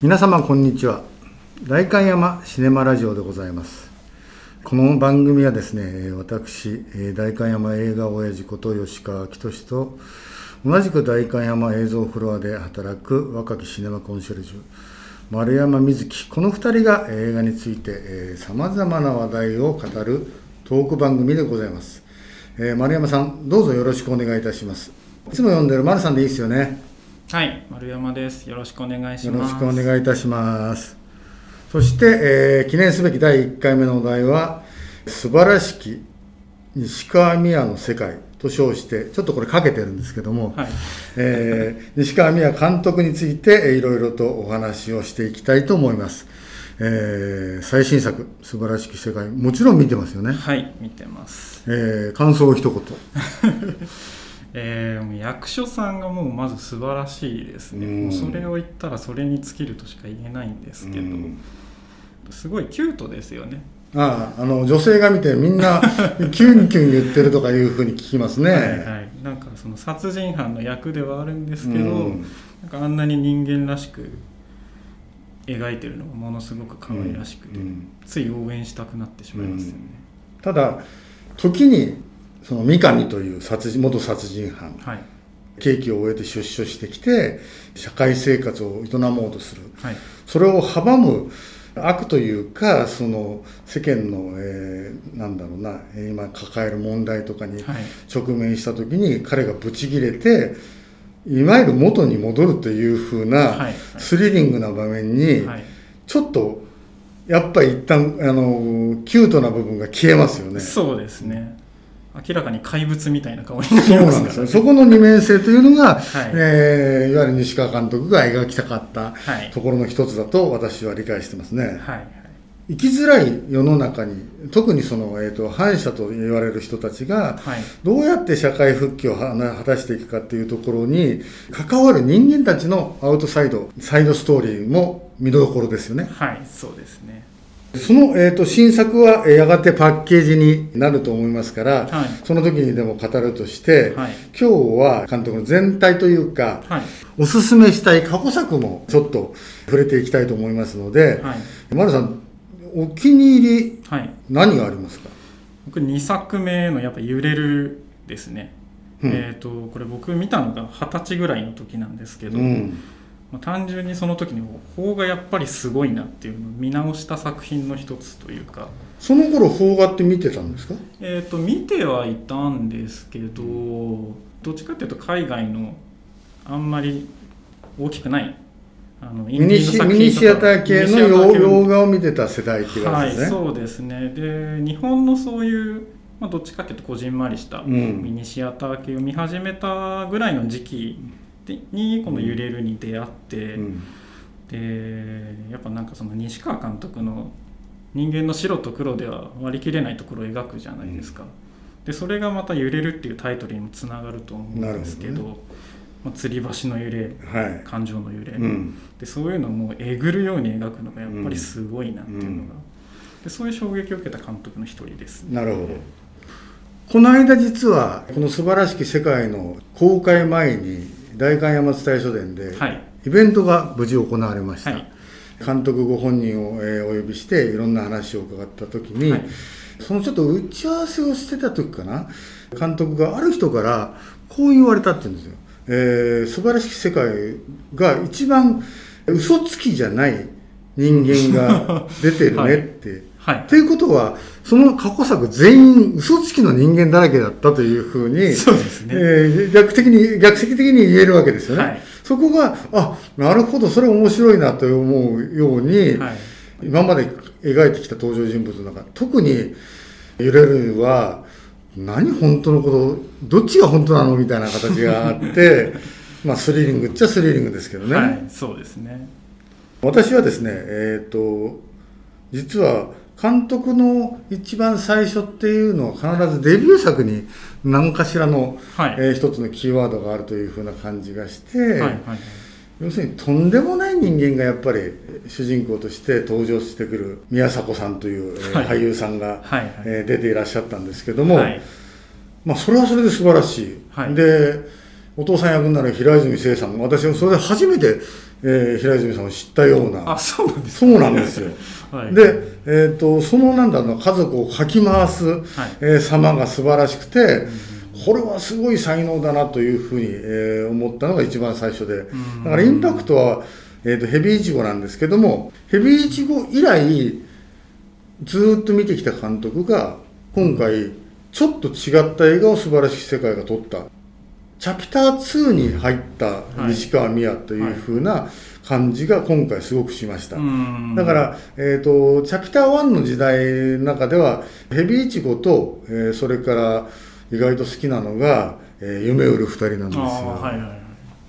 皆様こんにちは。代官山シネマラジオでございます。この番組はですね私代官山映画親父こと吉川明俊と同じく代官山映像フロアで働く若きシネマコンシェルジュ丸山瑞希この2人が映画についてさまざまな話題を語るトーク番組でございます、えー、丸山さんどうぞよろしくお願いいたします。いつも読んでる丸さんでいいですよね。はい丸山です。よろしくお願いします。よろしくお願いいたします。そして、えー、記念すべき第1回目のお題は素晴らしき西川宮の世界と称してちょっとこれかけてるんですけども、はい、えー、西川宮監督についていろいろとお話をしていきたいと思います、えー、最新作「素晴らしき世界」もちろん見てますよね。はい見てます、えー、感想を一言 えー、役所さんがもうまず素晴らしいですね、もうそれを言ったらそれに尽きるとしか言えないんですけど、すごいキュートですよね。あああの女性が見てみんな キュンキュン言ってるとかいうふうに聞きますね。はい、はい、なんかその殺人犯の役ではあるんですけど、うん、なんかあんなに人間らしく描いてるのがものすごく可愛らしくて、うん、つい応援したくなってしまいますよね、うん、ただ時にその三上という殺人元殺人犯、はい、刑期を終えて出所してきて社会生活を営もうとする、はい、それを阻む悪というかその世間の、えー、なんだろうな今抱える問題とかに直面した時に彼がブチギレていわゆる元に戻るというふうなスリリングな場面にちょっとやっぱり一旦あのキュートな部分が消えますよね。そうですね明らかに怪物みたいな顔になりますね、そこの二面性というのが、はい。えー、いわゆる西川監督が描きたかったところの一つだと私は理解してますね。はい、生きづらい世の中に特にその、えーと、反社と言われる人たちが、どうやって社会復帰を果たしていくかっていうところに関わる人間たちのアウトサイドサイドストーリーも見どころですよね。はいそうですねその、えーと、新作はやがてパッケージになると思いますから、はい、その時にでも語るとして、はい、今日は監督の全体というか、はい、おすすめしたい過去作もちょっと触れていきたいと思いますので、はい、丸さんお気に入り、何がありますか？僕2作目のやっぱ「揺れる」ですね、うん、えっ、ー、とこれ僕見たのが二十歳ぐらいの時なんですけど、うんまあ、単純にその時に邦画やっぱりすごいなっていうのを見直した作品の一つというか。その頃邦画って見てたんですか？えっ、ー、と見てはいたんですけどどっちかっていうと海外のあんまり大きくないあのミニシミニシアター系の洋画を見てた世代っていうかですね、はい、そうですね。で日本のそういうまあ、どっちかっていうとこじんまりしたミニシアター系を見始めたぐらいの時期にこの「揺れる」に出会って、うん、でやっぱなんかその西川監督の人間の白と黒では割り切れないところを描くじゃないですか。でそれがまた「揺れる」っていうタイトルにもつながると思うんですけど。どね、まあ、吊り橋の揺れ、はい、感情の揺れ、うん、でそういうのをもうえぐるように描くのがやっぱりすごいなっていうのが、うん、でそういう衝撃を受けた監督の一人です、ね、なるほど。この間実はこの「素晴らしき世界」の公開前に代官山伝書店で、イベントが無事行われました、はい、監督ご本人を、えー、お呼びしていろんな話を伺った時に、はい、そのちょっと打ち合わせをしてた時かな監督がある人からこう言われたって言うんですよ、えー、素晴らしき世界が一番嘘つきじゃない人間が出てるねって、はい、っていうことはその過去作全員嘘つきの人間だらけだったというふうにそうですね、えー、逆的に逆説的に言えるわけですよね、はい、そこがあなるほどそれ面白いなと思うように、はい、今まで描いてきた登場人物の中特に揺れるは何本当のことどっちが本当なのみたいな形があって まあスリリングっちゃスリリングですけどね、はい、そうですね。私はですねえっ、ー、と実は監督の一番最初っていうのは必ずデビュー作に何かしらの、はい、えー、一つのキーワードがあるというふうな感じがして、はいはい、要するにとんでもない人間がやっぱり主人公として登場してくる宮迫さんという、はい、俳優さんが、はいはい、えー、出ていらっしゃったんですけども、はい、まあ、それはそれで素晴らしい。でお父さん役になる平泉成さん。私はそれで初めてえー、平泉さんを知ったような。あそうなんです、そうなんですよ、はい、で、えーと、そのなんだろう家族をかき回す、はい、えー、様が素晴らしくて、うんこれはすごい才能だなというふうに、えー、思ったのが一番最初で、だからインパクトは、えーと、ヘビーイチゴなんですけどもヘビーイチゴ以来ずっと見てきた監督が今回ちょっと違った映画を素晴らしき世界が撮ったチャプター2に入った西川美也というふうな感じが今回すごくしました、だから、えーと、チャプター1の時代の中ではヘビイチゴと、えー、それから意外と好きなのが、えー、夢売る2人なんですよ、はいはい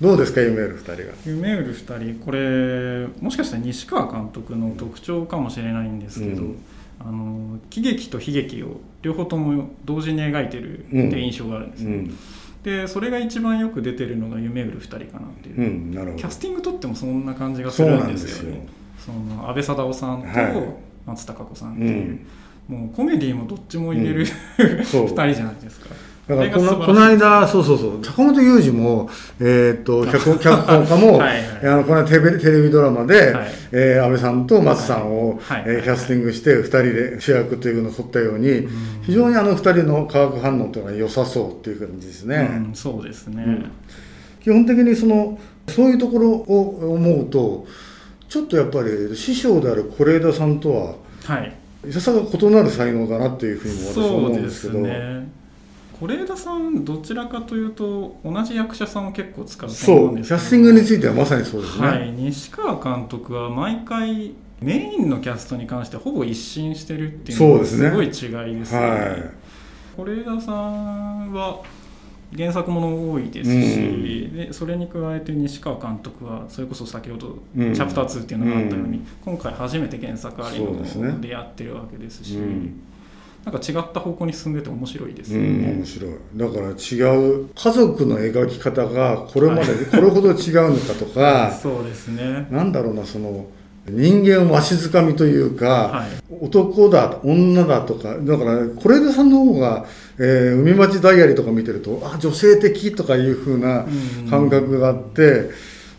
どうですか夢売る2人が？夢売る2人。これもしかしたら西川監督の特徴かもしれないんですけど、うん、あの喜劇と悲劇を両方とも同時に描いてるって印象があるんですね、うんうんでそれが一番よく出てるのが夢売る2人かなっていう、うん、なるほど。キャスティングとってもそんな感じがするんですよ。ねその安倍貞夫さんと松たか子さんっていう、はい、もうコメディもどっちも入れる、うん、2 人じゃないですかだからこのこの間、そうそうそう、坂本雄二も、えー、っと 脚脚本家も、はいはい、あのこのテレテレビドラマで、はい、えー、安倍さんと松さんを、はい、えー、キャスティングして、2人で主役というのを取ったように、非常にあの2人の化学反応というのは良さそうっていう感じですね。うん、そうですね、うん、基本的にそのそういうところを思うと、ちょっとやっぱり師匠である是枝さんとは、はい、いささが異なる才能だなっていうふうに私は思うんですけど。是枝さんどちらかというと同じ役者さんを結構使うと思うんですけどキャスティングについてはまさにそうですね、はい、西川監督は毎回メインのキャストに関してほぼ一新してるっていうのがすごい違いですね。是、ねはい、枝さんは原作もの多いですし、うん、でそれに加えて西川監督はそれこそ先ほど「チャプター2」っていうのがあったように、うん、今回初めて原作ありのでやってるわけですし。うんなんか違った方向に進んでて面白いですよね、うん、面白い。だから違う家族の描き方がこれまでこれほど違うのかとか そうですね。なんだろうなその人間わしづかみというか、はい、男だ女だとかだから是枝さんの方が、えー、海町ダイアリーとか見てるとあ女性的とかいうふうな感覚があって。うん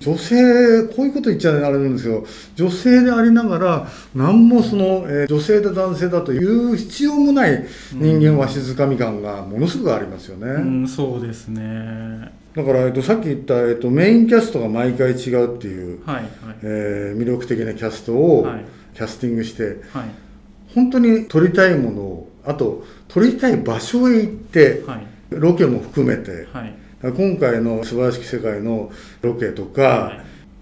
女性こういうこと言っちゃあれなんですけど女性でありながら何もその、えー、女性で男性だという必要もない人間わしづかみ感がものすごくありますよね。うん、そうですね。だから、えっと、さっき言った、えっと、メインキャストが毎回違うっていう、はいはい、えー、魅力的なキャストをキャスティングして、はい、本当に撮りたいものをあと撮りたい場所へ行って、はい、ロケも含めて。はい今回の「素晴らしき世界」のロケとか、は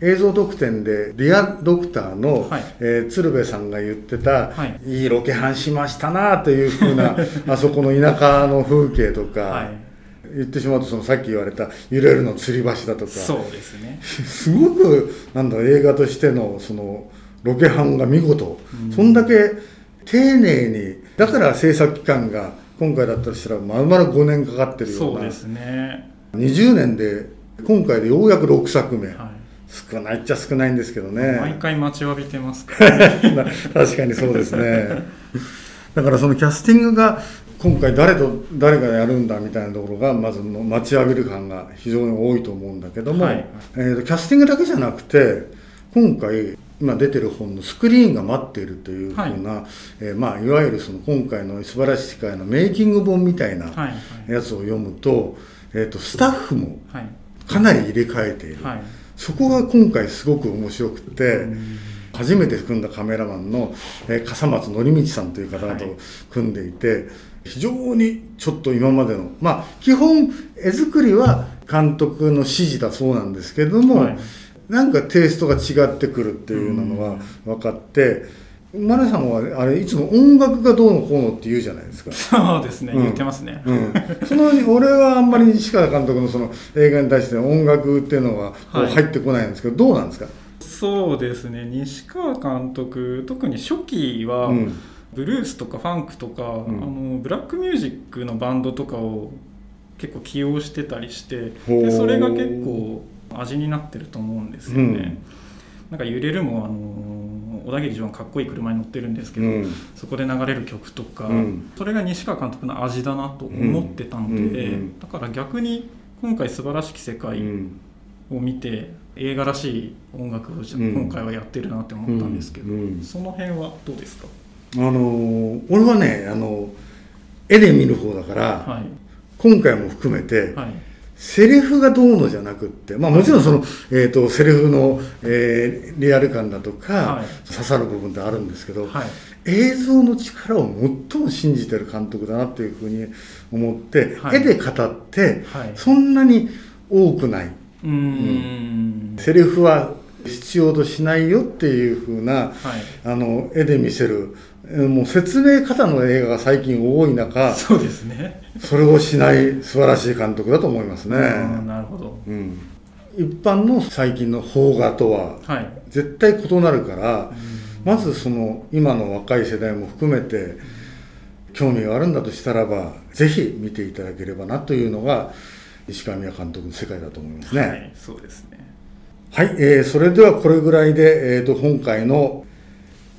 い、映像特典で「リアドクターの」はい、えー、鶴瓶さんが言ってた、はい、いいロケハンしましたなというふうな あそこの田舎の風景とか、はい、言ってしまうとそのさっき言われた「揺れるの吊り橋」だとか。そうですね。すごくなんだ映画としてのそのロケハンが見事、うん、そんだけ丁寧にだから制作期間が今回だったとしたらまるまる5年かかってるような。そうですね20年で今回でようやく6作目、はい、少ないっちゃ少ないんですけどね。毎回待ちわびてますから、ね、確かにそうですね。だからそのキャスティングが今回誰と誰がやるんだみたいなところがまずの待ちわびる感が非常に多いと思うんだけども、はい、えーと、キャスティングだけじゃなくて今回今出てる本のスクリーンが待っているというふうな、はい。えーまあ、いわゆるその今回の素晴らしい世界のメイキング本みたいなやつを読むと、はいはいえーと、スタッフもかなり入れ替えている、はい、そこが今回すごく面白くて、初めて組んだカメラマンの、えー、笠松則道さんという方々と組んでいて、はい、非常にちょっと今までのまあ基本絵作りは監督の指示だそうなんですけれども、はい、なんかテイストが違ってくるっていうのが分かって。マネさんはあれいつも音楽がどうのこうのって言うじゃないですか。そうですね、うん、言ってますね、うん、その俺はあんまり西川監督のその映画に対して音楽っていうのは入ってこないんですけど、はい、どうなんですか？そうですね西川監督特に初期は、うん、ブルースとかファンクとか、あのブラックミュージックのバンドとかを結構起用してたりしてでそれが結構味になってると思うんですよね、なんか揺れるもあの小田切城がかっこいい車に乗ってるんですけど、うん、そこで流れる曲とか、うん、それが西川監督の味だなと思ってたので、だから逆に今回「素晴らしき世界」を見て、映画らしい音楽を今回はやってるなって思ったんですけど、うん。うん、その辺はどうですか？あの俺はねあの絵で見る方だから、はい、今回も含めて、はい、セリフがどうのじゃなくって、まあ、もちろんその、えーと、セリフの、えー、リアル感だとか、はい、刺さる部分ってあるんですけど、映像の力を最も信じてる監督だなっていうふうに思って、絵で語って、そんなに多くない。うん、セリフは必要としないよっていうふうな、はい、あの絵で見せる。もう説明方の映画が最近多い中そうですね。それをしない素晴らしい監督だと思いますね。なるほど、うん、一般の最近の邦画とは絶対異なるから、はい、まずその今の若い世代も含めて興味があるんだとしたらばぜひ見ていただければなというのが石川宮監督の世界だと思いますね。はい、そうですねはい、えー、それではこれぐらいで、えーと、今回の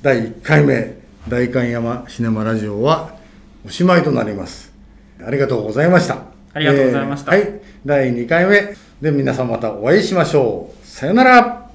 第1回目代官山シネマラジオはおしまいとなります。ありがとうございました。ありがとうございました、えー、はい第2回目。で皆さんまたお会いしましょう。さよなら